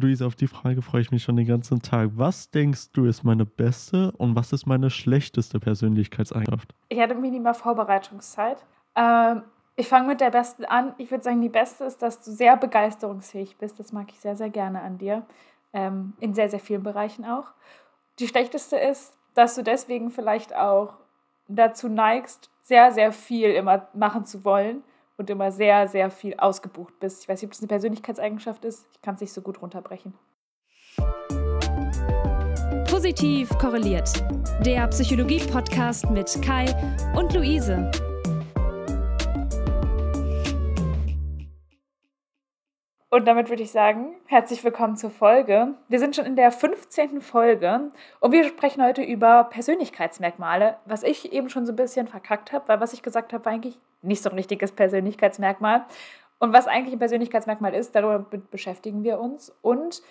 Luise, auf die Frage freue ich mich schon den ganzen Tag. Was denkst du ist meine beste und was ist meine schlechteste Persönlichkeitseigenschaft? Ich hatte minimal Vorbereitungszeit. Ähm, ich fange mit der besten an. Ich würde sagen, die beste ist, dass du sehr begeisterungsfähig bist. Das mag ich sehr, sehr gerne an dir. Ähm, in sehr, sehr vielen Bereichen auch. Die schlechteste ist, dass du deswegen vielleicht auch dazu neigst, sehr, sehr viel immer machen zu wollen und immer sehr, sehr viel ausgebucht bist. Ich weiß nicht, ob das eine Persönlichkeitseigenschaft ist. Ich kann es nicht so gut runterbrechen. Positiv korreliert. Der Psychologie-Podcast mit Kai und Luise. Und damit würde ich sagen, herzlich willkommen zur Folge. Wir sind schon in der 15. Folge und wir sprechen heute über Persönlichkeitsmerkmale, was ich eben schon so ein bisschen verkackt habe, weil was ich gesagt habe, war eigentlich nicht so ein richtiges Persönlichkeitsmerkmal. Und was eigentlich ein Persönlichkeitsmerkmal ist, darüber beschäftigen wir uns. Und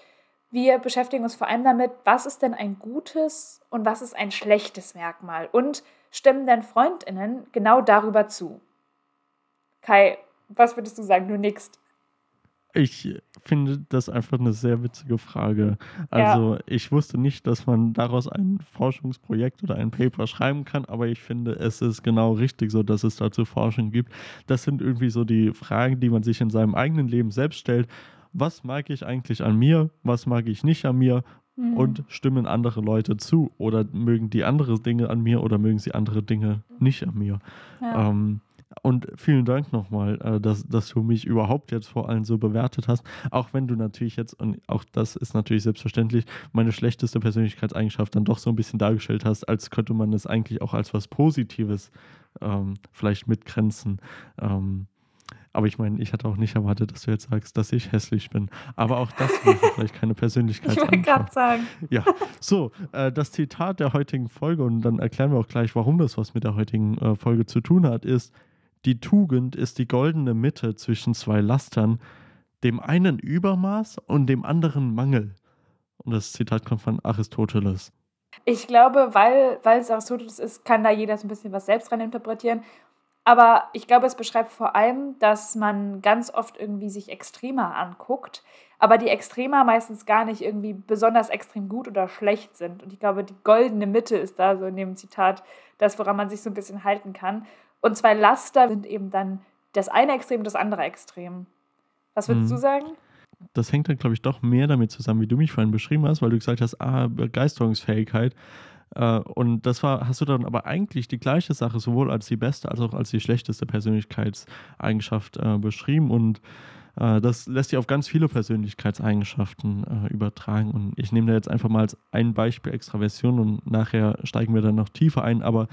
wir beschäftigen uns vor allem damit, was ist denn ein gutes und was ist ein schlechtes Merkmal? Und stimmen denn FreundInnen genau darüber zu? Kai, was würdest du sagen? Du nickst. Ich finde das einfach eine sehr witzige Frage. Also ja. ich wusste nicht, dass man daraus ein Forschungsprojekt oder ein Paper schreiben kann, aber ich finde, es ist genau richtig so, dass es dazu Forschung gibt. Das sind irgendwie so die Fragen, die man sich in seinem eigenen Leben selbst stellt. Was mag ich eigentlich an mir? Was mag ich nicht an mir? Mhm. Und stimmen andere Leute zu? Oder mögen die andere Dinge an mir oder mögen sie andere Dinge nicht an mir? Ja. Ähm, und vielen Dank nochmal, äh, dass, dass du mich überhaupt jetzt vor allem so bewertet hast. Auch wenn du natürlich jetzt, und auch das ist natürlich selbstverständlich, meine schlechteste Persönlichkeitseigenschaft dann doch so ein bisschen dargestellt hast, als könnte man es eigentlich auch als was Positives ähm, vielleicht mitgrenzen. Ähm, aber ich meine, ich hatte auch nicht erwartet, dass du jetzt sagst, dass ich hässlich bin. Aber auch das wäre vielleicht keine Persönlichkeitseigenschaft. Ich wollte gerade sagen. Ja, so, äh, das Zitat der heutigen Folge, und dann erklären wir auch gleich, warum das was mit der heutigen äh, Folge zu tun hat, ist, die Tugend ist die goldene Mitte zwischen zwei Lastern, dem einen Übermaß und dem anderen Mangel. Und das Zitat kommt von Aristoteles. Ich glaube, weil, weil es Aristoteles ist, kann da jeder so ein bisschen was selbst rein interpretieren. Aber ich glaube, es beschreibt vor allem, dass man ganz oft irgendwie sich Extremer anguckt, aber die Extremer meistens gar nicht irgendwie besonders extrem gut oder schlecht sind. Und ich glaube, die goldene Mitte ist da so in dem Zitat das, woran man sich so ein bisschen halten kann. Und zwei Laster sind eben dann das eine Extrem und das andere Extrem. Was würdest hm. du sagen? Das hängt dann, glaube ich, doch mehr damit zusammen, wie du mich vorhin beschrieben hast, weil du gesagt hast, ah, Begeisterungsfähigkeit. Äh, und das war, hast du dann aber eigentlich die gleiche Sache sowohl als die beste als auch als die schlechteste Persönlichkeitseigenschaft äh, beschrieben. Und äh, das lässt sich auf ganz viele Persönlichkeitseigenschaften äh, übertragen. Und ich nehme da jetzt einfach mal als ein Beispiel Extraversion und nachher steigen wir dann noch tiefer ein. Aber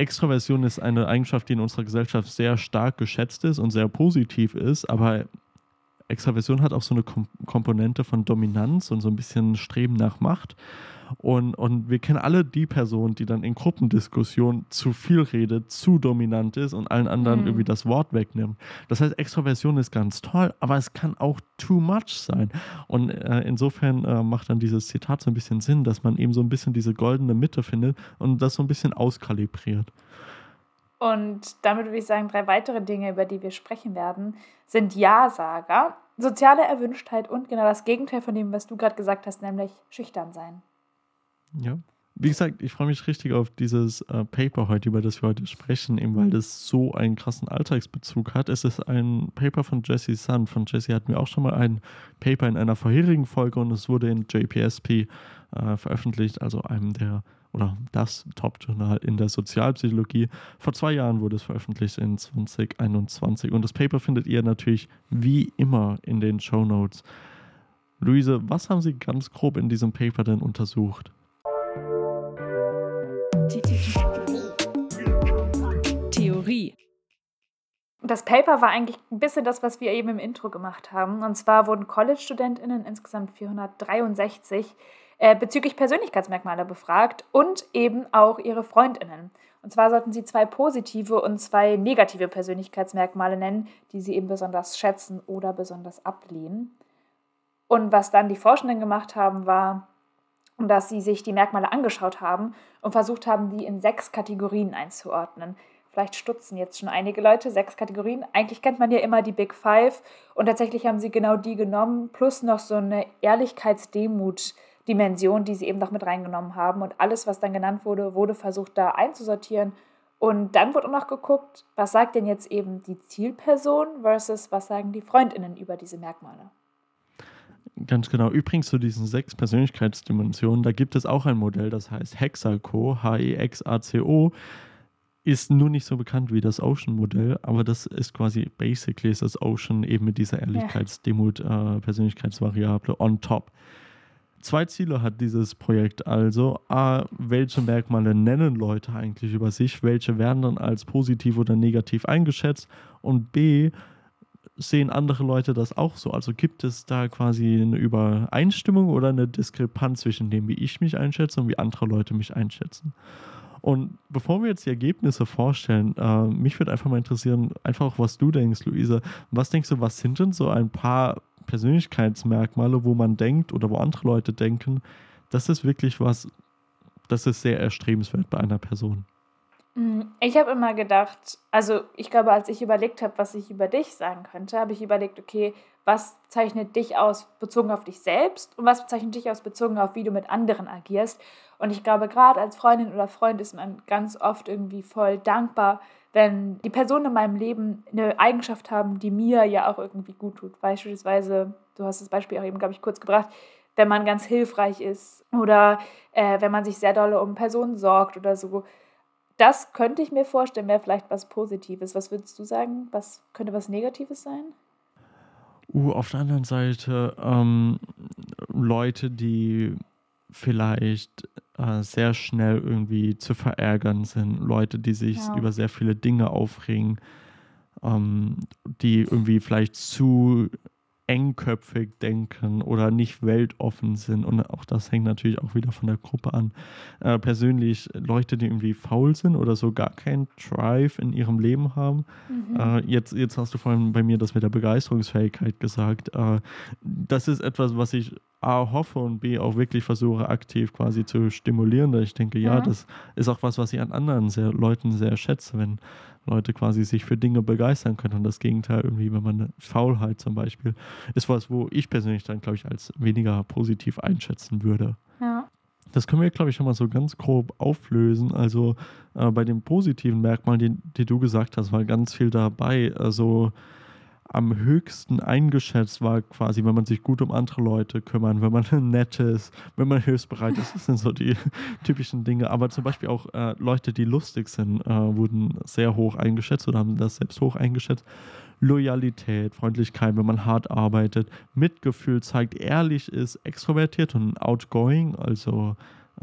Extroversion ist eine Eigenschaft, die in unserer Gesellschaft sehr stark geschätzt ist und sehr positiv ist, aber Extraversion hat auch so eine Kom Komponente von Dominanz und so ein bisschen Streben nach Macht. Und, und wir kennen alle die Person, die dann in Gruppendiskussionen zu viel redet, zu dominant ist und allen anderen mhm. irgendwie das Wort wegnimmt. Das heißt, Extroversion ist ganz toll, aber es kann auch too much sein. Und äh, insofern äh, macht dann dieses Zitat so ein bisschen Sinn, dass man eben so ein bisschen diese goldene Mitte findet und das so ein bisschen auskalibriert. Und damit würde ich sagen, drei weitere Dinge, über die wir sprechen werden, sind Ja-Sager, soziale Erwünschtheit und genau das Gegenteil von dem, was du gerade gesagt hast, nämlich schüchtern sein. Ja. Wie gesagt, ich freue mich richtig auf dieses äh, Paper heute, über das wir heute sprechen, eben weil das so einen krassen Alltagsbezug hat. Es ist ein Paper von Jesse Sun. Von Jesse hatten wir auch schon mal ein Paper in einer vorherigen Folge und es wurde in JPSP äh, veröffentlicht, also einem der oder das Top-Journal in der Sozialpsychologie. Vor zwei Jahren wurde es veröffentlicht in 2021 und das Paper findet ihr natürlich wie immer in den Show Notes. Luise, was haben Sie ganz grob in diesem Paper denn untersucht? Theorie. Das Paper war eigentlich ein bisschen das, was wir eben im Intro gemacht haben. Und zwar wurden College-StudentInnen insgesamt 463 äh, bezüglich Persönlichkeitsmerkmale befragt und eben auch ihre FreundInnen. Und zwar sollten sie zwei positive und zwei negative Persönlichkeitsmerkmale nennen, die sie eben besonders schätzen oder besonders ablehnen. Und was dann die Forschenden gemacht haben, war, dass sie sich die Merkmale angeschaut haben und versucht haben, die in sechs Kategorien einzuordnen. Vielleicht stutzen jetzt schon einige Leute, sechs Kategorien. Eigentlich kennt man ja immer die Big Five und tatsächlich haben sie genau die genommen, plus noch so eine Ehrlichkeitsdemut-Dimension, die sie eben noch mit reingenommen haben. Und alles, was dann genannt wurde, wurde versucht da einzusortieren. Und dann wurde auch noch geguckt, was sagt denn jetzt eben die Zielperson versus was sagen die Freundinnen über diese Merkmale. Ganz genau. Übrigens zu diesen sechs Persönlichkeitsdimensionen, da gibt es auch ein Modell, das heißt Hexaco, H-E-X-A-C-O. Ist nur nicht so bekannt wie das Ocean-Modell, aber das ist quasi, basically ist das Ocean eben mit dieser Ehrlichkeitsdemut-Persönlichkeitsvariable äh, on top. Zwei Ziele hat dieses Projekt also. A, welche Merkmale nennen Leute eigentlich über sich? Welche werden dann als positiv oder negativ eingeschätzt? Und B, sehen andere Leute das auch so? Also gibt es da quasi eine Übereinstimmung oder eine Diskrepanz zwischen dem, wie ich mich einschätze und wie andere Leute mich einschätzen? Und bevor wir jetzt die Ergebnisse vorstellen, äh, mich würde einfach mal interessieren, einfach auch, was du denkst, Luise. Was denkst du, was sind denn so ein paar Persönlichkeitsmerkmale, wo man denkt oder wo andere Leute denken, das ist wirklich was, das ist sehr erstrebenswert bei einer Person? Mm, ich habe immer gedacht, also ich glaube, als ich überlegt habe, was ich über dich sagen könnte, habe ich überlegt, okay, was zeichnet dich aus bezogen auf dich selbst und was zeichnet dich aus bezogen auf, wie du mit anderen agierst. Und ich glaube, gerade als Freundin oder Freund ist man ganz oft irgendwie voll dankbar, wenn die Personen in meinem Leben eine Eigenschaft haben, die mir ja auch irgendwie gut tut. Beispielsweise, du hast das Beispiel auch eben, glaube ich, kurz gebracht, wenn man ganz hilfreich ist oder äh, wenn man sich sehr doll um Personen sorgt oder so das könnte ich mir vorstellen, wäre vielleicht was Positives. Was würdest du sagen? Was könnte was Negatives sein? Uh, auf der anderen Seite ähm, Leute, die vielleicht äh, sehr schnell irgendwie zu verärgern sind, Leute, die sich ja. über sehr viele Dinge aufregen, ähm, die irgendwie vielleicht zu engköpfig denken oder nicht weltoffen sind. Und auch das hängt natürlich auch wieder von der Gruppe an. Äh, persönlich Leute, die irgendwie faul sind oder so gar keinen Drive in ihrem Leben haben. Mhm. Äh, jetzt, jetzt hast du vorhin bei mir das mit der Begeisterungsfähigkeit gesagt. Äh, das ist etwas, was ich A hoffe und B auch wirklich versuche aktiv quasi zu stimulieren. Ich denke, ja, ja, das ist auch was, was ich an anderen sehr, Leuten sehr schätze, wenn Leute quasi sich für Dinge begeistern können. Und das Gegenteil irgendwie, wenn man Faulheit zum Beispiel, ist was, wo ich persönlich dann, glaube ich, als weniger positiv einschätzen würde. Ja. Das können wir, glaube ich, schon mal so ganz grob auflösen. Also äh, bei den positiven Merkmalen, die, die, du gesagt hast, war ganz viel dabei. Also am höchsten eingeschätzt war, quasi, wenn man sich gut um andere Leute kümmert, wenn man nett ist, wenn man hilfsbereit ist. Das sind so die typischen Dinge. Aber zum Beispiel auch äh, Leute, die lustig sind, äh, wurden sehr hoch eingeschätzt oder haben das selbst hoch eingeschätzt. Loyalität, Freundlichkeit, wenn man hart arbeitet, Mitgefühl zeigt, ehrlich ist, extrovertiert und outgoing, also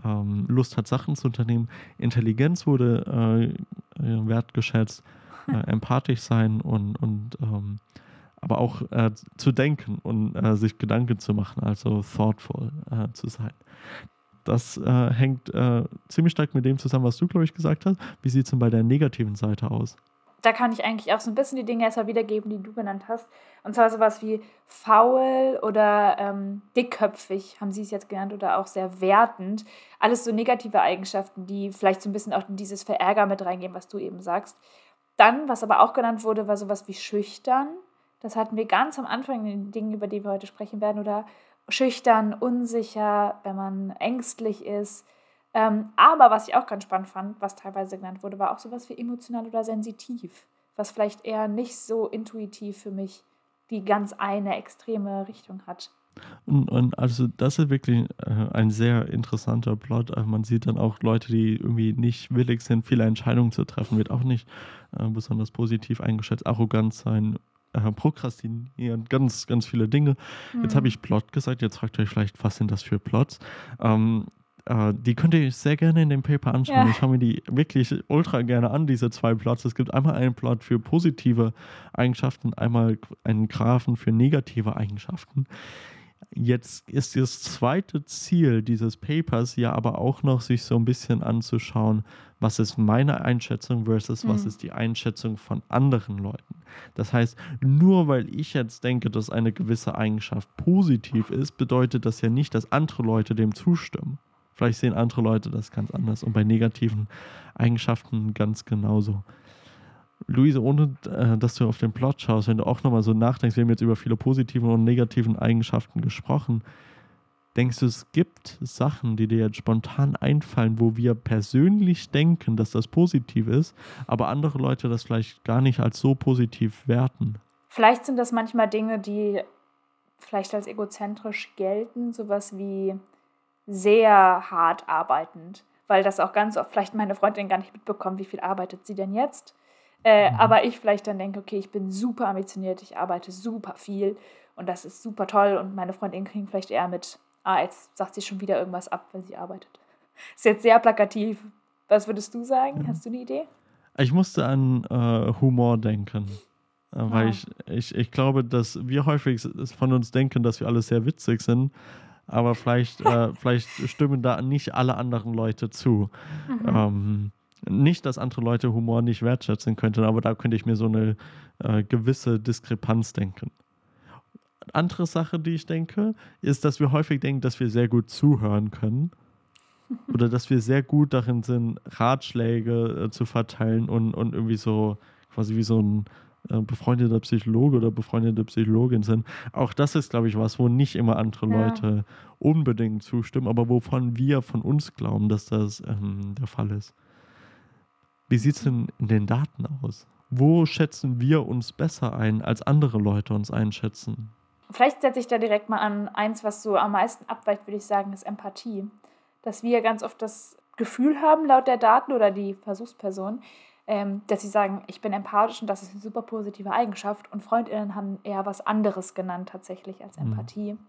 ähm, Lust hat, Sachen zu unternehmen. Intelligenz wurde äh, wertgeschätzt äh, empathisch sein und, und ähm, aber auch äh, zu denken und äh, sich Gedanken zu machen, also thoughtful äh, zu sein. Das äh, hängt äh, ziemlich stark mit dem zusammen, was du, glaube ich, gesagt hast. Wie sieht es denn bei der negativen Seite aus? Da kann ich eigentlich auch so ein bisschen die Dinge erstmal wiedergeben, die du genannt hast. Und zwar sowas wie faul oder ähm, dickköpfig, haben sie es jetzt genannt, oder auch sehr wertend. Alles so negative Eigenschaften, die vielleicht so ein bisschen auch in dieses Verärger mit reingehen, was du eben sagst. Dann, was aber auch genannt wurde, war sowas wie schüchtern. Das hatten wir ganz am Anfang in den Dingen, über die wir heute sprechen werden. Oder schüchtern, unsicher, wenn man ängstlich ist. Ähm, aber was ich auch ganz spannend fand, was teilweise genannt wurde, war auch sowas wie emotional oder sensitiv. Was vielleicht eher nicht so intuitiv für mich die ganz eine extreme Richtung hat. Und, und, also das ist wirklich äh, ein sehr interessanter Plot. Also man sieht dann auch Leute, die irgendwie nicht willig sind, viele Entscheidungen zu treffen, wird auch nicht äh, besonders positiv eingeschätzt. Arrogant sein, äh, prokrastinieren, ganz, ganz viele Dinge. Mhm. Jetzt habe ich Plot gesagt, jetzt fragt ihr euch vielleicht, was sind das für Plots? Ähm, äh, die könnt ihr euch sehr gerne in dem Paper anschauen. Ja. Ich schaue mir die wirklich ultra gerne an, diese zwei Plots. Es gibt einmal einen Plot für positive Eigenschaften, einmal einen Graphen für negative Eigenschaften. Jetzt ist das zweite Ziel dieses Papers ja aber auch noch, sich so ein bisschen anzuschauen, was ist meine Einschätzung versus mhm. was ist die Einschätzung von anderen Leuten. Das heißt, nur weil ich jetzt denke, dass eine gewisse Eigenschaft positiv ist, bedeutet das ja nicht, dass andere Leute dem zustimmen. Vielleicht sehen andere Leute das ganz anders und bei negativen Eigenschaften ganz genauso. Luise, ohne äh, dass du auf den Plot schaust, wenn du auch nochmal so nachdenkst, wir haben jetzt über viele positiven und negativen Eigenschaften gesprochen. Denkst du, es gibt Sachen, die dir jetzt spontan einfallen, wo wir persönlich denken, dass das positiv ist, aber andere Leute das vielleicht gar nicht als so positiv werten? Vielleicht sind das manchmal Dinge, die vielleicht als egozentrisch gelten, sowas wie sehr hart arbeitend, weil das auch ganz oft vielleicht meine Freundin gar nicht mitbekommt, wie viel arbeitet sie denn jetzt. Äh, mhm. Aber ich vielleicht dann denke, okay, ich bin super ambitioniert, ich arbeite super viel und das ist super toll und meine Freundin kriegt vielleicht eher mit, ah, jetzt sagt sie schon wieder irgendwas ab, wenn sie arbeitet. Ist jetzt sehr plakativ. Was würdest du sagen? Ja. Hast du eine Idee? Ich musste an äh, Humor denken. Äh, weil ah. ich, ich, ich glaube, dass wir häufig von uns denken, dass wir alle sehr witzig sind, aber vielleicht, äh, vielleicht stimmen da nicht alle anderen Leute zu. Mhm. Ähm, nicht, dass andere Leute Humor nicht wertschätzen könnten, aber da könnte ich mir so eine äh, gewisse Diskrepanz denken. Andere Sache, die ich denke, ist, dass wir häufig denken, dass wir sehr gut zuhören können. Oder dass wir sehr gut darin sind, Ratschläge äh, zu verteilen und, und irgendwie so quasi wie so ein äh, befreundeter Psychologe oder befreundete Psychologin sind. Auch das ist, glaube ich, was, wo nicht immer andere ja. Leute unbedingt zustimmen, aber wovon wir von uns glauben, dass das ähm, der Fall ist. Wie sieht es denn in den Daten aus? Wo schätzen wir uns besser ein, als andere Leute uns einschätzen? Vielleicht setze ich da direkt mal an. Eins, was so am meisten abweicht, würde ich sagen, ist Empathie. Dass wir ganz oft das Gefühl haben, laut der Daten oder die Versuchsperson, ähm, dass sie sagen, ich bin empathisch und das ist eine super positive Eigenschaft. Und Freundinnen haben eher was anderes genannt tatsächlich als mhm. Empathie. Mhm.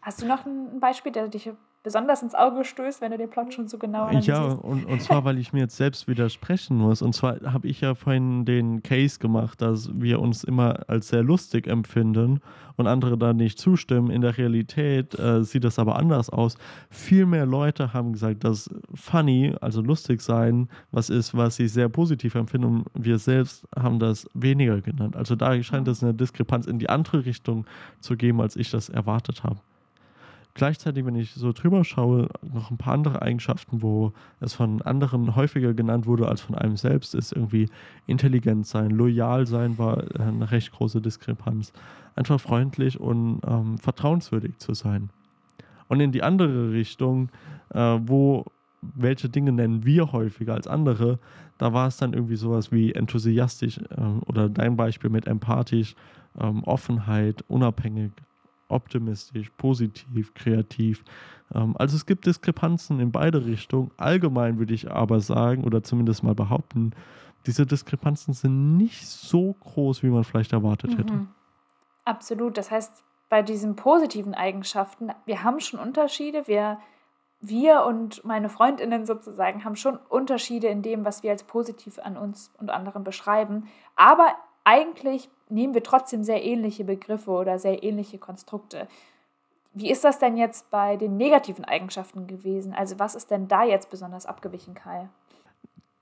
Hast du noch ein Beispiel, der dich besonders ins Auge stößt, wenn du den Plot schon so genau anschaust. Ja, und, und zwar, weil ich mir jetzt selbst widersprechen muss. Und zwar habe ich ja vorhin den Case gemacht, dass wir uns immer als sehr lustig empfinden und andere da nicht zustimmen. In der Realität äh, sieht das aber anders aus. Viel mehr Leute haben gesagt, dass funny, also lustig sein, was ist, was sie sehr positiv empfinden. Und wir selbst haben das weniger genannt. Also da scheint es eine Diskrepanz in die andere Richtung zu geben, als ich das erwartet habe gleichzeitig, wenn ich so drüber schaue, noch ein paar andere Eigenschaften, wo es von anderen häufiger genannt wurde als von einem selbst, ist irgendwie intelligent sein, loyal sein war eine recht große Diskrepanz. Einfach freundlich und ähm, vertrauenswürdig zu sein. Und in die andere Richtung, äh, wo welche Dinge nennen wir häufiger als andere, da war es dann irgendwie sowas wie enthusiastisch äh, oder dein Beispiel mit empathisch, ähm, Offenheit, unabhängig, optimistisch, positiv, kreativ. Ähm, also es gibt Diskrepanzen in beide Richtungen. Allgemein würde ich aber sagen oder zumindest mal behaupten, diese Diskrepanzen sind nicht so groß, wie man vielleicht erwartet mhm. hätte. Absolut. Das heißt, bei diesen positiven Eigenschaften, wir haben schon Unterschiede. Wir, wir und meine Freundinnen sozusagen haben schon Unterschiede in dem, was wir als positiv an uns und anderen beschreiben. Aber eigentlich nehmen wir trotzdem sehr ähnliche Begriffe oder sehr ähnliche Konstrukte. Wie ist das denn jetzt bei den negativen Eigenschaften gewesen? Also was ist denn da jetzt besonders abgewichen, Kai?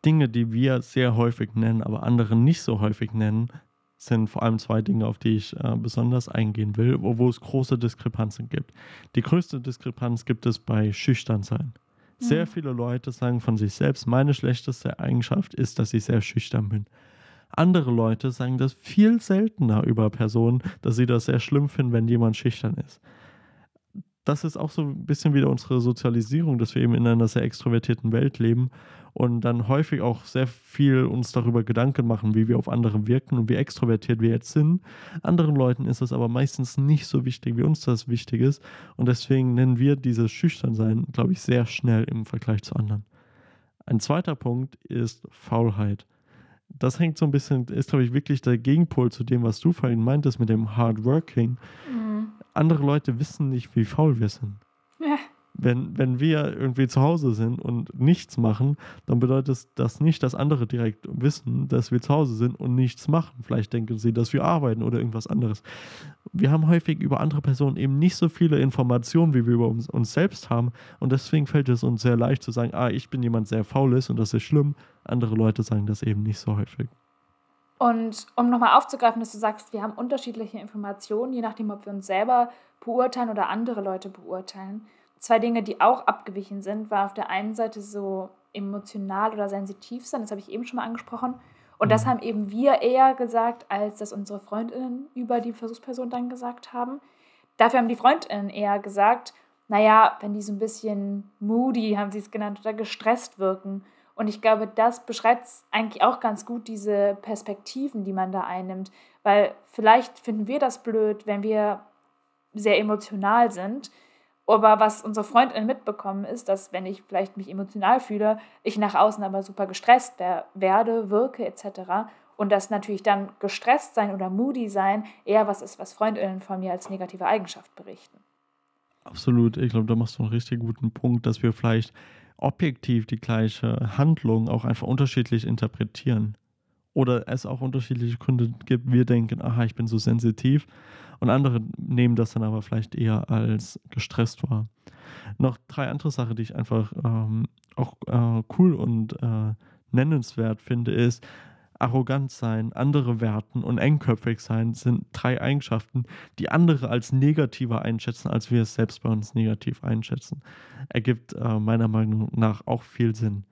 Dinge, die wir sehr häufig nennen, aber andere nicht so häufig nennen, sind vor allem zwei Dinge, auf die ich äh, besonders eingehen will, wo, wo, es große Diskrepanzen gibt. Die größte Diskrepanz gibt es bei Schüchternsein. Sehr mhm. viele Leute sagen von sich selbst, meine schlechteste Eigenschaft ist, dass ich sehr schüchtern bin. Andere Leute sagen das viel seltener über Personen, dass sie das sehr schlimm finden, wenn jemand schüchtern ist. Das ist auch so ein bisschen wieder unsere Sozialisierung, dass wir eben in einer sehr extrovertierten Welt leben und dann häufig auch sehr viel uns darüber Gedanken machen, wie wir auf andere wirken und wie extrovertiert wir jetzt sind. Anderen Leuten ist das aber meistens nicht so wichtig, wie uns das wichtig ist. Und deswegen nennen wir dieses Schüchternsein, glaube ich, sehr schnell im Vergleich zu anderen. Ein zweiter Punkt ist Faulheit das hängt so ein bisschen, ist glaube ich wirklich der Gegenpol zu dem, was du vorhin meintest mit dem Hardworking. Mhm. Andere Leute wissen nicht, wie faul wir sind. Ja. Wenn, wenn wir irgendwie zu Hause sind und nichts machen, dann bedeutet das nicht, dass andere direkt wissen, dass wir zu Hause sind und nichts machen. Vielleicht denken sie, dass wir arbeiten oder irgendwas anderes. Wir haben häufig über andere Personen eben nicht so viele Informationen, wie wir über uns, uns selbst haben. Und deswegen fällt es uns sehr leicht zu sagen, ah, ich bin jemand sehr faul ist und das ist schlimm. Andere Leute sagen das eben nicht so häufig. Und um nochmal aufzugreifen, dass du sagst, wir haben unterschiedliche Informationen, je nachdem, ob wir uns selber beurteilen oder andere Leute beurteilen. Zwei Dinge, die auch abgewichen sind, war auf der einen Seite so emotional oder sensitiv sein, das habe ich eben schon mal angesprochen, Und das haben eben wir eher gesagt, als das unsere Freundinnen über die Versuchsperson dann gesagt haben. Dafür haben die Freundinnen eher gesagt, naja, wenn die so ein bisschen moody, haben sie es genannt, oder gestresst wirken. Und ich glaube, das beschreibt eigentlich auch ganz gut diese Perspektiven, die man da einnimmt. Weil vielleicht finden wir das blöd, wenn wir sehr emotional sind. Aber was unsere Freundinnen mitbekommen ist, dass wenn ich vielleicht mich emotional fühle, ich nach außen aber super gestresst werde, wirke etc. Und dass natürlich dann gestresst sein oder moody sein eher was ist, was Freundinnen von mir als negative Eigenschaft berichten. Absolut. Ich glaube, da machst du einen richtig guten Punkt, dass wir vielleicht objektiv die gleiche Handlung auch einfach unterschiedlich interpretieren. Oder es auch unterschiedliche Gründe gibt. Wir denken, aha, ich bin so sensitiv. Und andere nehmen das dann aber vielleicht eher als gestresst wahr. Noch drei andere Sachen, die ich einfach ähm, auch äh, cool und äh, nennenswert finde, ist, arrogant sein, andere werten und engköpfig sein sind drei Eigenschaften, die andere als negativer einschätzen, als wir es selbst bei uns negativ einschätzen. Ergibt äh, meiner Meinung nach auch viel Sinn.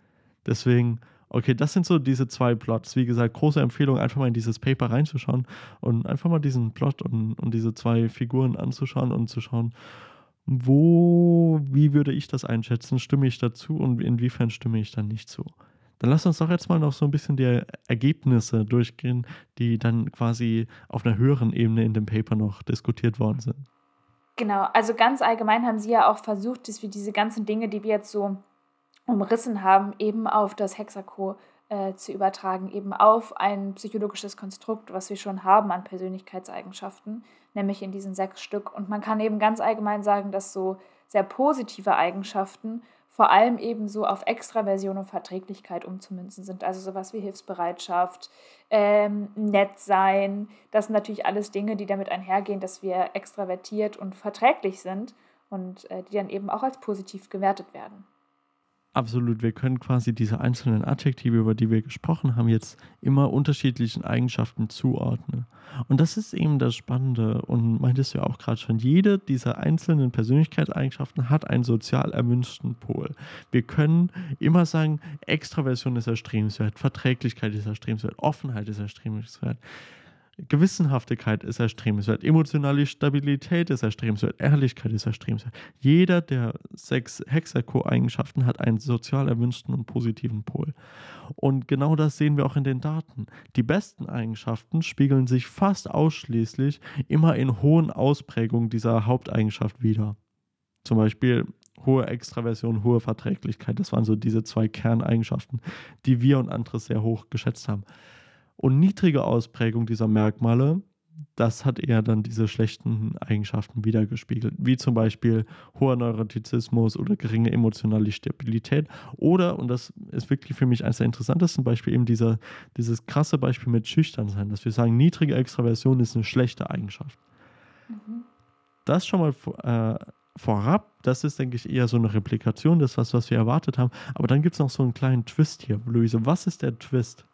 Deswegen, okay, das sind so diese zwei Plots. Wie gesagt, große Empfehlung, einfach mal in dieses Paper reinzuschauen und einfach mal diesen Plot und, und diese zwei Figuren anzuschauen und zu schauen, wo, wie würde ich das einschätzen? Stimme ich dazu und inwiefern stimme ich dann nicht zu? Dann lass uns doch jetzt mal noch so ein bisschen die Ergebnisse durchgehen, die dann quasi auf einer höheren Ebene in dem Paper noch diskutiert worden sind. Genau, also ganz allgemein haben Sie ja auch versucht, dass wir diese ganzen Dinge, die wir jetzt so umrissen haben, eben auf das Hexaco äh, zu übertragen, eben auf ein psychologisches Konstrukt, was wir schon haben an Persönlichkeitseigenschaften, nämlich in diesen sechs Stück. Und man kann eben ganz allgemein sagen, dass so sehr positive Eigenschaften vor allem eben so auf Extraversion und Verträglichkeit umzumünzen sind. Also sowas wie Hilfsbereitschaft, ähm, nett sein. Das sind natürlich alles Dinge, die damit einhergehen, dass wir extravertiert und verträglich sind und äh, die dann eben auch als positiv gewertet werden. Absolut, wir können quasi diese einzelnen Adjektive, über die wir gesprochen haben, jetzt immer unterschiedlichen Eigenschaften zuordnen. Und das ist eben das Spannende und meintest du ja auch gerade schon, jede dieser einzelnen Persönlichkeitseigenschaften hat einen sozial erwünschten Pol. Wir können immer sagen, Extraversion ist erstrebenswert, Verträglichkeit ist erstrebenswert, Offenheit ist erstrebenswert. Gewissenhaftigkeit ist erstrebenswert, emotionale Stabilität ist erstrebenswert, Ehrlichkeit ist erstrebenswert. Jeder der sechs Hexaco-Eigenschaften hat einen sozial erwünschten und positiven Pol. Und genau das sehen wir auch in den Daten. Die besten Eigenschaften spiegeln sich fast ausschließlich immer in hohen Ausprägungen dieser Haupteigenschaft wider. Zum Beispiel hohe Extraversion, hohe Verträglichkeit. Das waren so diese zwei Kerneigenschaften, die wir und andere sehr hoch geschätzt haben. Und niedrige Ausprägung dieser Merkmale, das hat eher dann diese schlechten Eigenschaften wiedergespiegelt, wie zum Beispiel hoher Neurotizismus oder geringe emotionale Stabilität. Oder, und das ist wirklich für mich eines der interessantesten Beispiele, eben dieser, dieses krasse Beispiel mit Schüchternsein, dass wir sagen, niedrige Extraversion ist eine schlechte Eigenschaft. Mhm. Das schon mal äh, vorab, das ist, denke ich, eher so eine Replikation des, was, was wir erwartet haben. Aber dann gibt es noch so einen kleinen Twist hier, Luise. Was ist der Twist?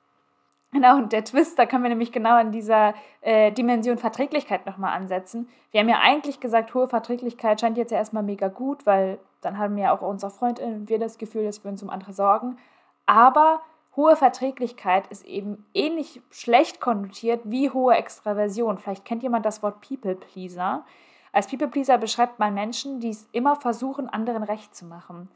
Genau, und der Twist, da können wir nämlich genau an dieser äh, Dimension Verträglichkeit nochmal ansetzen. Wir haben ja eigentlich gesagt, hohe Verträglichkeit scheint jetzt ja erstmal mega gut, weil dann haben ja auch unsere Freundinnen und wir das Gefühl, dass wir uns um andere sorgen. Aber hohe Verträglichkeit ist eben ähnlich schlecht konnotiert wie hohe Extraversion. Vielleicht kennt jemand das Wort People Pleaser. Als People Pleaser beschreibt man Menschen, die es immer versuchen, anderen recht zu machen.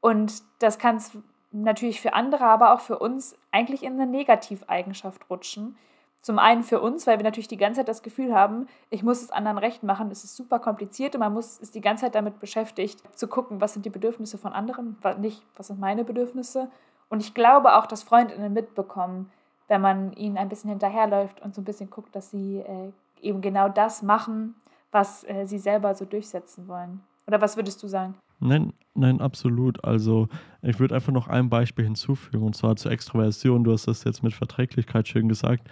Und das kann es natürlich für andere, aber auch für uns eigentlich in eine Negativeigenschaft rutschen. Zum einen für uns, weil wir natürlich die ganze Zeit das Gefühl haben, ich muss es anderen recht machen. Es ist super kompliziert und man muss ist die ganze Zeit damit beschäftigt, zu gucken, was sind die Bedürfnisse von anderen, nicht, was sind meine Bedürfnisse. Und ich glaube auch, dass Freundinnen mitbekommen, wenn man ihnen ein bisschen hinterherläuft und so ein bisschen guckt, dass sie äh, eben genau das machen, was äh, sie selber so durchsetzen wollen. Oder was würdest du sagen? Nein, nein, absolut. Also ich würde einfach noch ein Beispiel hinzufügen, und zwar zur Extroversion. Du hast das jetzt mit Verträglichkeit schön gesagt.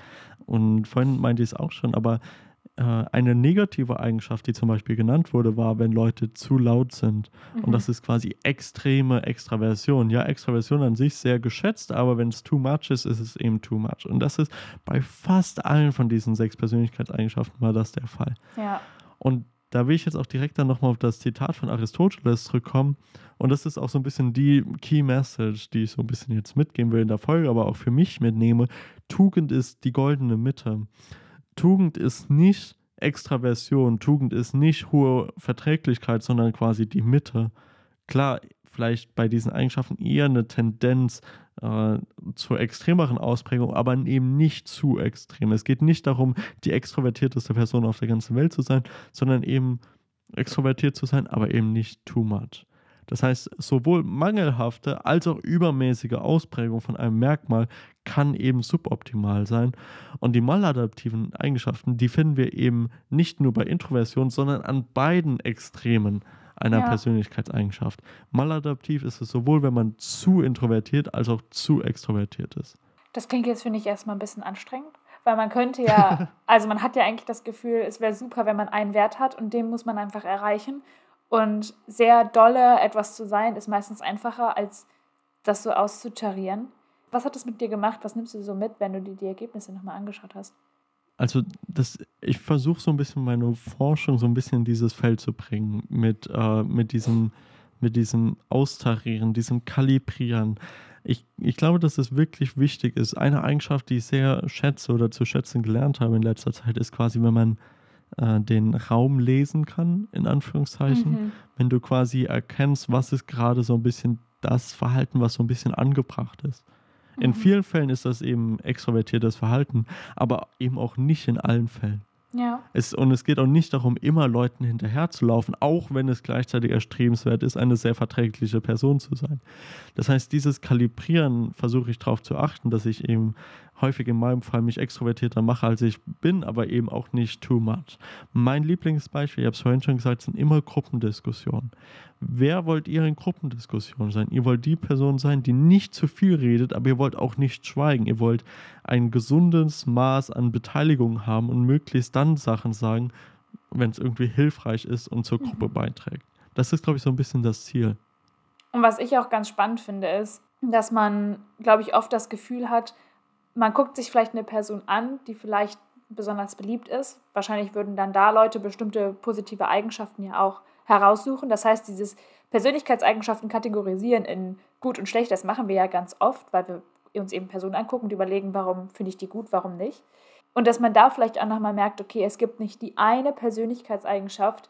Und vorhin meinte ich es auch schon, aber äh, eine negative Eigenschaft, die zum Beispiel genannt wurde, war, wenn Leute zu laut sind. Mhm. Und das ist quasi extreme Extraversion. Ja, Extraversion an sich sehr geschätzt, aber wenn es too much ist, ist es eben too much. Und das ist bei fast allen von diesen sechs Persönlichkeitseigenschaften war das der Fall. Ja. Und da will ich jetzt auch direkt dann nochmal auf das Zitat von Aristoteles zurückkommen. Und das ist auch so ein bisschen die Key Message, die ich so ein bisschen jetzt mitgeben will in der Folge, aber auch für mich mitnehme. Tugend ist die goldene Mitte. Tugend ist nicht Extraversion, Tugend ist nicht hohe Verträglichkeit, sondern quasi die Mitte. Klar, vielleicht bei diesen Eigenschaften eher eine Tendenz äh, zur extremeren Ausprägung, aber eben nicht zu extrem. Es geht nicht darum, die extrovertierteste Person auf der ganzen Welt zu sein, sondern eben extrovertiert zu sein, aber eben nicht too much. Das heißt, sowohl mangelhafte als auch übermäßige Ausprägung von einem Merkmal kann eben suboptimal sein. Und die maladaptiven Eigenschaften, die finden wir eben nicht nur bei Introversion, sondern an beiden Extremen einer ja. Persönlichkeitseigenschaft. Maladaptiv ist es sowohl, wenn man zu introvertiert als auch zu extrovertiert ist. Das klingt jetzt, finde ich, erstmal ein bisschen anstrengend. Weil man könnte ja, also man hat ja eigentlich das Gefühl, es wäre super, wenn man einen Wert hat und den muss man einfach erreichen. Und sehr dolle etwas zu sein, ist meistens einfacher, als das so auszutarieren. Was hat das mit dir gemacht? Was nimmst du so mit, wenn du dir die Ergebnisse nochmal angeschaut hast? Also das, ich versuche so ein bisschen meine Forschung so ein bisschen in dieses Feld zu bringen mit, äh, mit, diesem, mit diesem Austarieren, diesem Kalibrieren. Ich, ich glaube, dass es wirklich wichtig ist. Eine Eigenschaft, die ich sehr schätze oder zu schätzen gelernt habe in letzter Zeit, ist quasi, wenn man äh, den Raum lesen kann, in Anführungszeichen. Mhm. Wenn du quasi erkennst, was ist gerade so ein bisschen das Verhalten, was so ein bisschen angebracht ist. In mhm. vielen Fällen ist das eben extrovertiertes Verhalten, aber eben auch nicht in allen Fällen. Ja. Es, und es geht auch nicht darum, immer Leuten hinterherzulaufen, auch wenn es gleichzeitig erstrebenswert ist, eine sehr verträgliche Person zu sein. Das heißt, dieses Kalibrieren versuche ich darauf zu achten, dass ich eben häufig in meinem Fall mich extrovertierter mache, als ich bin, aber eben auch nicht too much. Mein Lieblingsbeispiel, ich habe es vorhin schon gesagt, sind immer Gruppendiskussionen. Wer wollt ihr in Gruppendiskussionen sein? Ihr wollt die Person sein, die nicht zu viel redet, aber ihr wollt auch nicht schweigen. Ihr wollt ein gesundes Maß an Beteiligung haben und möglichst dann Sachen sagen, wenn es irgendwie hilfreich ist und zur Gruppe mhm. beiträgt. Das ist, glaube ich, so ein bisschen das Ziel. Und was ich auch ganz spannend finde, ist, dass man, glaube ich, oft das Gefühl hat, man guckt sich vielleicht eine Person an, die vielleicht besonders beliebt ist. Wahrscheinlich würden dann da Leute bestimmte positive Eigenschaften ja auch heraussuchen. Das heißt, dieses Persönlichkeitseigenschaften kategorisieren in gut und schlecht, das machen wir ja ganz oft, weil wir uns eben Personen angucken und überlegen, warum finde ich die gut, warum nicht. Und dass man da vielleicht auch nochmal merkt, okay, es gibt nicht die eine Persönlichkeitseigenschaft,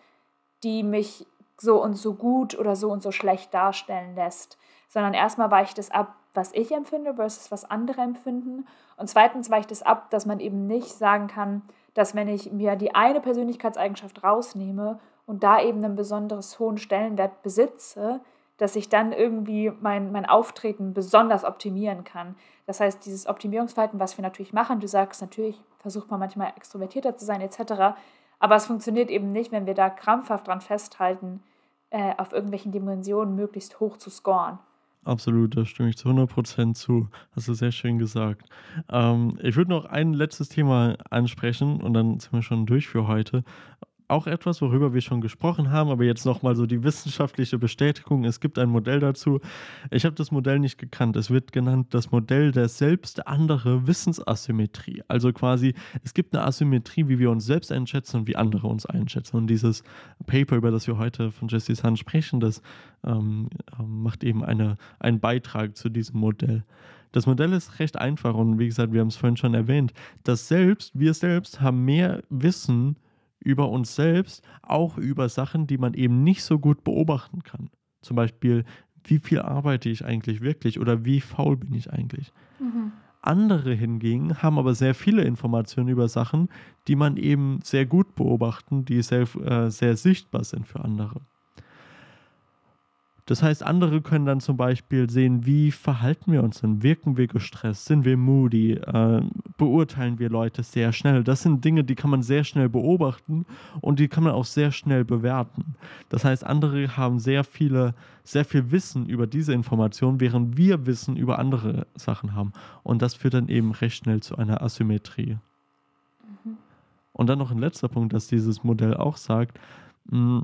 die mich so und so gut oder so und so schlecht darstellen lässt, sondern erstmal weicht es ab, was ich empfinde versus was andere empfinden. Und zweitens weicht es ab, dass man eben nicht sagen kann, dass wenn ich mir die eine Persönlichkeitseigenschaft rausnehme und da eben einen besonders hohen Stellenwert besitze, dass ich dann irgendwie mein, mein Auftreten besonders optimieren kann. Das heißt, dieses Optimierungsverhalten, was wir natürlich machen, du sagst natürlich, versucht man manchmal extrovertierter zu sein etc., aber es funktioniert eben nicht, wenn wir da krampfhaft dran festhalten, äh, auf irgendwelchen Dimensionen möglichst hoch zu scoren. Absolut, da stimme ich zu 100% zu. Hast du sehr schön gesagt. Ähm, ich würde noch ein letztes Thema ansprechen und dann sind wir schon durch für heute auch etwas, worüber wir schon gesprochen haben, aber jetzt nochmal so die wissenschaftliche Bestätigung. Es gibt ein Modell dazu. Ich habe das Modell nicht gekannt. Es wird genannt das Modell der selbst andere Wissensasymmetrie. Also quasi, es gibt eine Asymmetrie, wie wir uns selbst einschätzen und wie andere uns einschätzen. Und dieses Paper, über das wir heute von Jesse Sun sprechen, das ähm, macht eben eine, einen Beitrag zu diesem Modell. Das Modell ist recht einfach und wie gesagt, wir haben es vorhin schon erwähnt. Das Selbst, wir selbst haben mehr Wissen über uns selbst, auch über Sachen, die man eben nicht so gut beobachten kann. Zum Beispiel, wie viel arbeite ich eigentlich wirklich oder wie faul bin ich eigentlich. Mhm. Andere hingegen haben aber sehr viele Informationen über Sachen, die man eben sehr gut beobachten, die sehr, äh, sehr sichtbar sind für andere. Das heißt, andere können dann zum Beispiel sehen, wie verhalten wir uns denn? Wirken wir gestresst? Sind wir moody? Äh, beurteilen wir Leute sehr schnell? Das sind Dinge, die kann man sehr schnell beobachten und die kann man auch sehr schnell bewerten. Das heißt, andere haben sehr viele, sehr viel Wissen über diese Informationen, während wir Wissen über andere Sachen haben. Und das führt dann eben recht schnell zu einer Asymmetrie. Mhm. Und dann noch ein letzter Punkt, dass dieses Modell auch sagt, mh,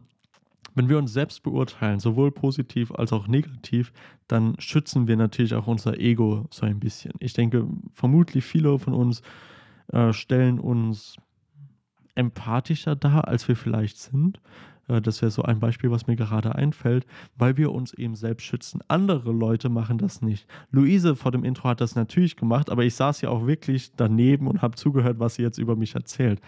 wenn wir uns selbst beurteilen, sowohl positiv als auch negativ, dann schützen wir natürlich auch unser Ego so ein bisschen. Ich denke, vermutlich viele von uns äh, stellen uns empathischer da, als wir vielleicht sind. Äh, das wäre so ein Beispiel, was mir gerade einfällt, weil wir uns eben selbst schützen. Andere Leute machen das nicht. Luise vor dem Intro hat das natürlich gemacht, aber ich saß ja auch wirklich daneben und habe zugehört, was sie jetzt über mich erzählt.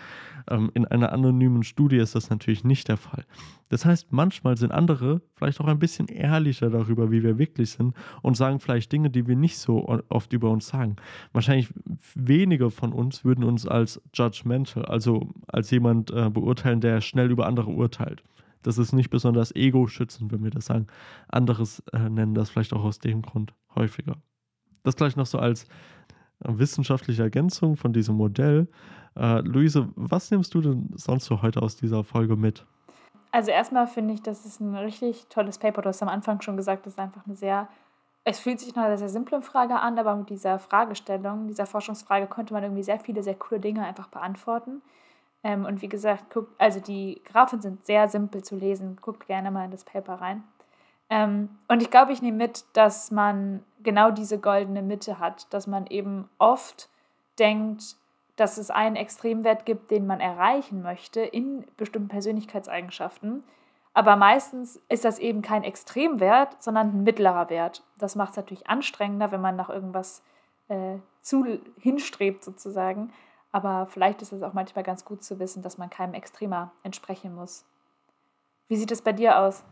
Ähm, in einer anonymen Studie ist das natürlich nicht der Fall. Das heißt, manchmal sind andere vielleicht auch ein bisschen ehrlicher darüber, wie wir wirklich sind und sagen vielleicht Dinge, die wir nicht so oft über uns sagen. Wahrscheinlich wenige von uns würden uns als judgmental, also als jemand äh, beurteilen, der schnell über andere urteilt. Das ist nicht besonders ego-schützend, wenn wir das sagen. Anderes äh, nennen das vielleicht auch aus dem Grund häufiger. Das gleich noch so als äh, wissenschaftliche Ergänzung von diesem Modell. Äh, Luise, was nimmst du denn sonst so heute aus dieser Folge mit? Also erstmal finde ich, das ist ein richtig tolles Paper. Du hast am Anfang schon gesagt, das ist einfach eine sehr, es fühlt sich nach einer sehr simple Frage an, aber mit dieser Fragestellung, dieser Forschungsfrage konnte man irgendwie sehr viele, sehr coole Dinge einfach beantworten. Ähm, und wie gesagt, guckt, also die Graphen sind sehr simpel zu lesen. Guckt gerne mal in das Paper rein. Ähm, und ich glaube, ich nehme mit, dass man genau diese goldene Mitte hat, dass man eben oft denkt, dass es einen Extremwert gibt, den man erreichen möchte in bestimmten Persönlichkeitseigenschaften. Aber meistens ist das eben kein Extremwert, sondern ein mittlerer Wert. Das macht es natürlich anstrengender, wenn man nach irgendwas äh, zu hinstrebt sozusagen. Aber vielleicht ist es auch manchmal ganz gut zu wissen, dass man keinem Extremer entsprechen muss. Wie sieht es bei dir aus?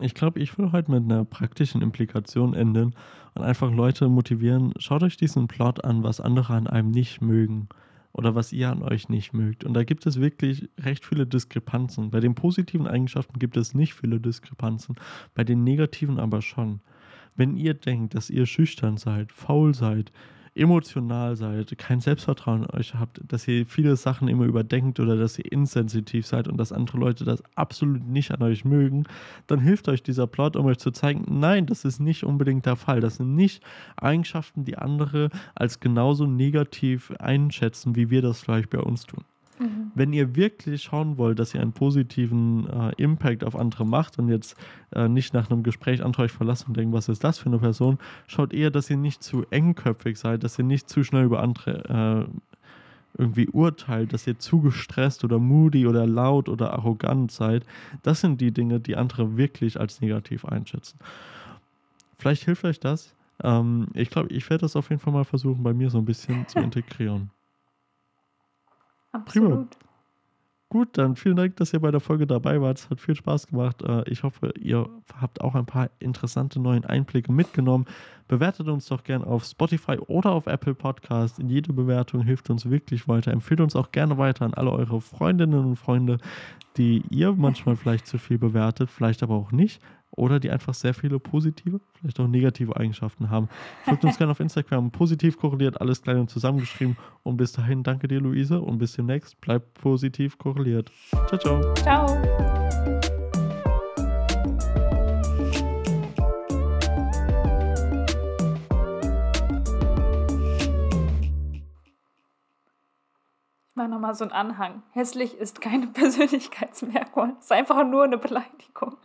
Ich glaube, ich will heute mit einer praktischen Implikation enden und einfach Leute motivieren, schaut euch diesen Plot an, was andere an einem nicht mögen oder was ihr an euch nicht mögt. Und da gibt es wirklich recht viele Diskrepanzen. Bei den positiven Eigenschaften gibt es nicht viele Diskrepanzen, bei den negativen aber schon. Wenn ihr denkt, dass ihr schüchtern seid, faul seid, emotional seid, kein Selbstvertrauen in euch habt, dass ihr viele Sachen immer überdenkt oder dass ihr insensitiv seid und dass andere Leute das absolut nicht an euch mögen, dann hilft euch dieser Plot, um euch zu zeigen, nein, das ist nicht unbedingt der Fall. Das sind nicht Eigenschaften, die andere als genauso negativ einschätzen, wie wir das vielleicht bei uns tun. Mhm. Wenn ihr wirklich schauen wollt, dass ihr einen positiven äh, Impact auf andere macht und jetzt äh, nicht nach einem Gespräch andere euch verlassen und denken, was ist das für eine Person, schaut eher, dass ihr nicht zu engköpfig seid, dass ihr nicht zu schnell über andere äh, irgendwie urteilt, dass ihr zu gestresst oder moody oder laut oder arrogant seid. Das sind die Dinge, die andere wirklich als negativ einschätzen. Vielleicht hilft euch das. Ähm, ich glaube, ich werde das auf jeden Fall mal versuchen, bei mir so ein bisschen zu integrieren. Absolut. Prima. Gut, dann vielen Dank, dass ihr bei der Folge dabei wart. Es hat viel Spaß gemacht. Äh, ich hoffe, ihr habt auch ein paar interessante neue Einblicke mitgenommen. Bewertet uns doch gerne auf Spotify oder auf Apple Podcast. Jede Bewertung hilft uns wirklich weiter. Empfehlt uns auch gerne weiter an alle eure Freundinnen und Freunde, die ihr manchmal vielleicht zu viel bewertet, vielleicht aber auch nicht oder die einfach sehr viele positive, vielleicht auch negative Eigenschaften haben. Folgt uns gerne auf Instagram. Positiv korreliert, alles klein und zusammengeschrieben. Und bis dahin, danke dir, Luise, und bis demnächst. Bleibt positiv korreliert. Ciao, ciao. Ciao. Ich mache nochmal so einen Anhang. Hässlich ist keine Persönlichkeitsmerkmal. Es ist einfach nur eine Beleidigung.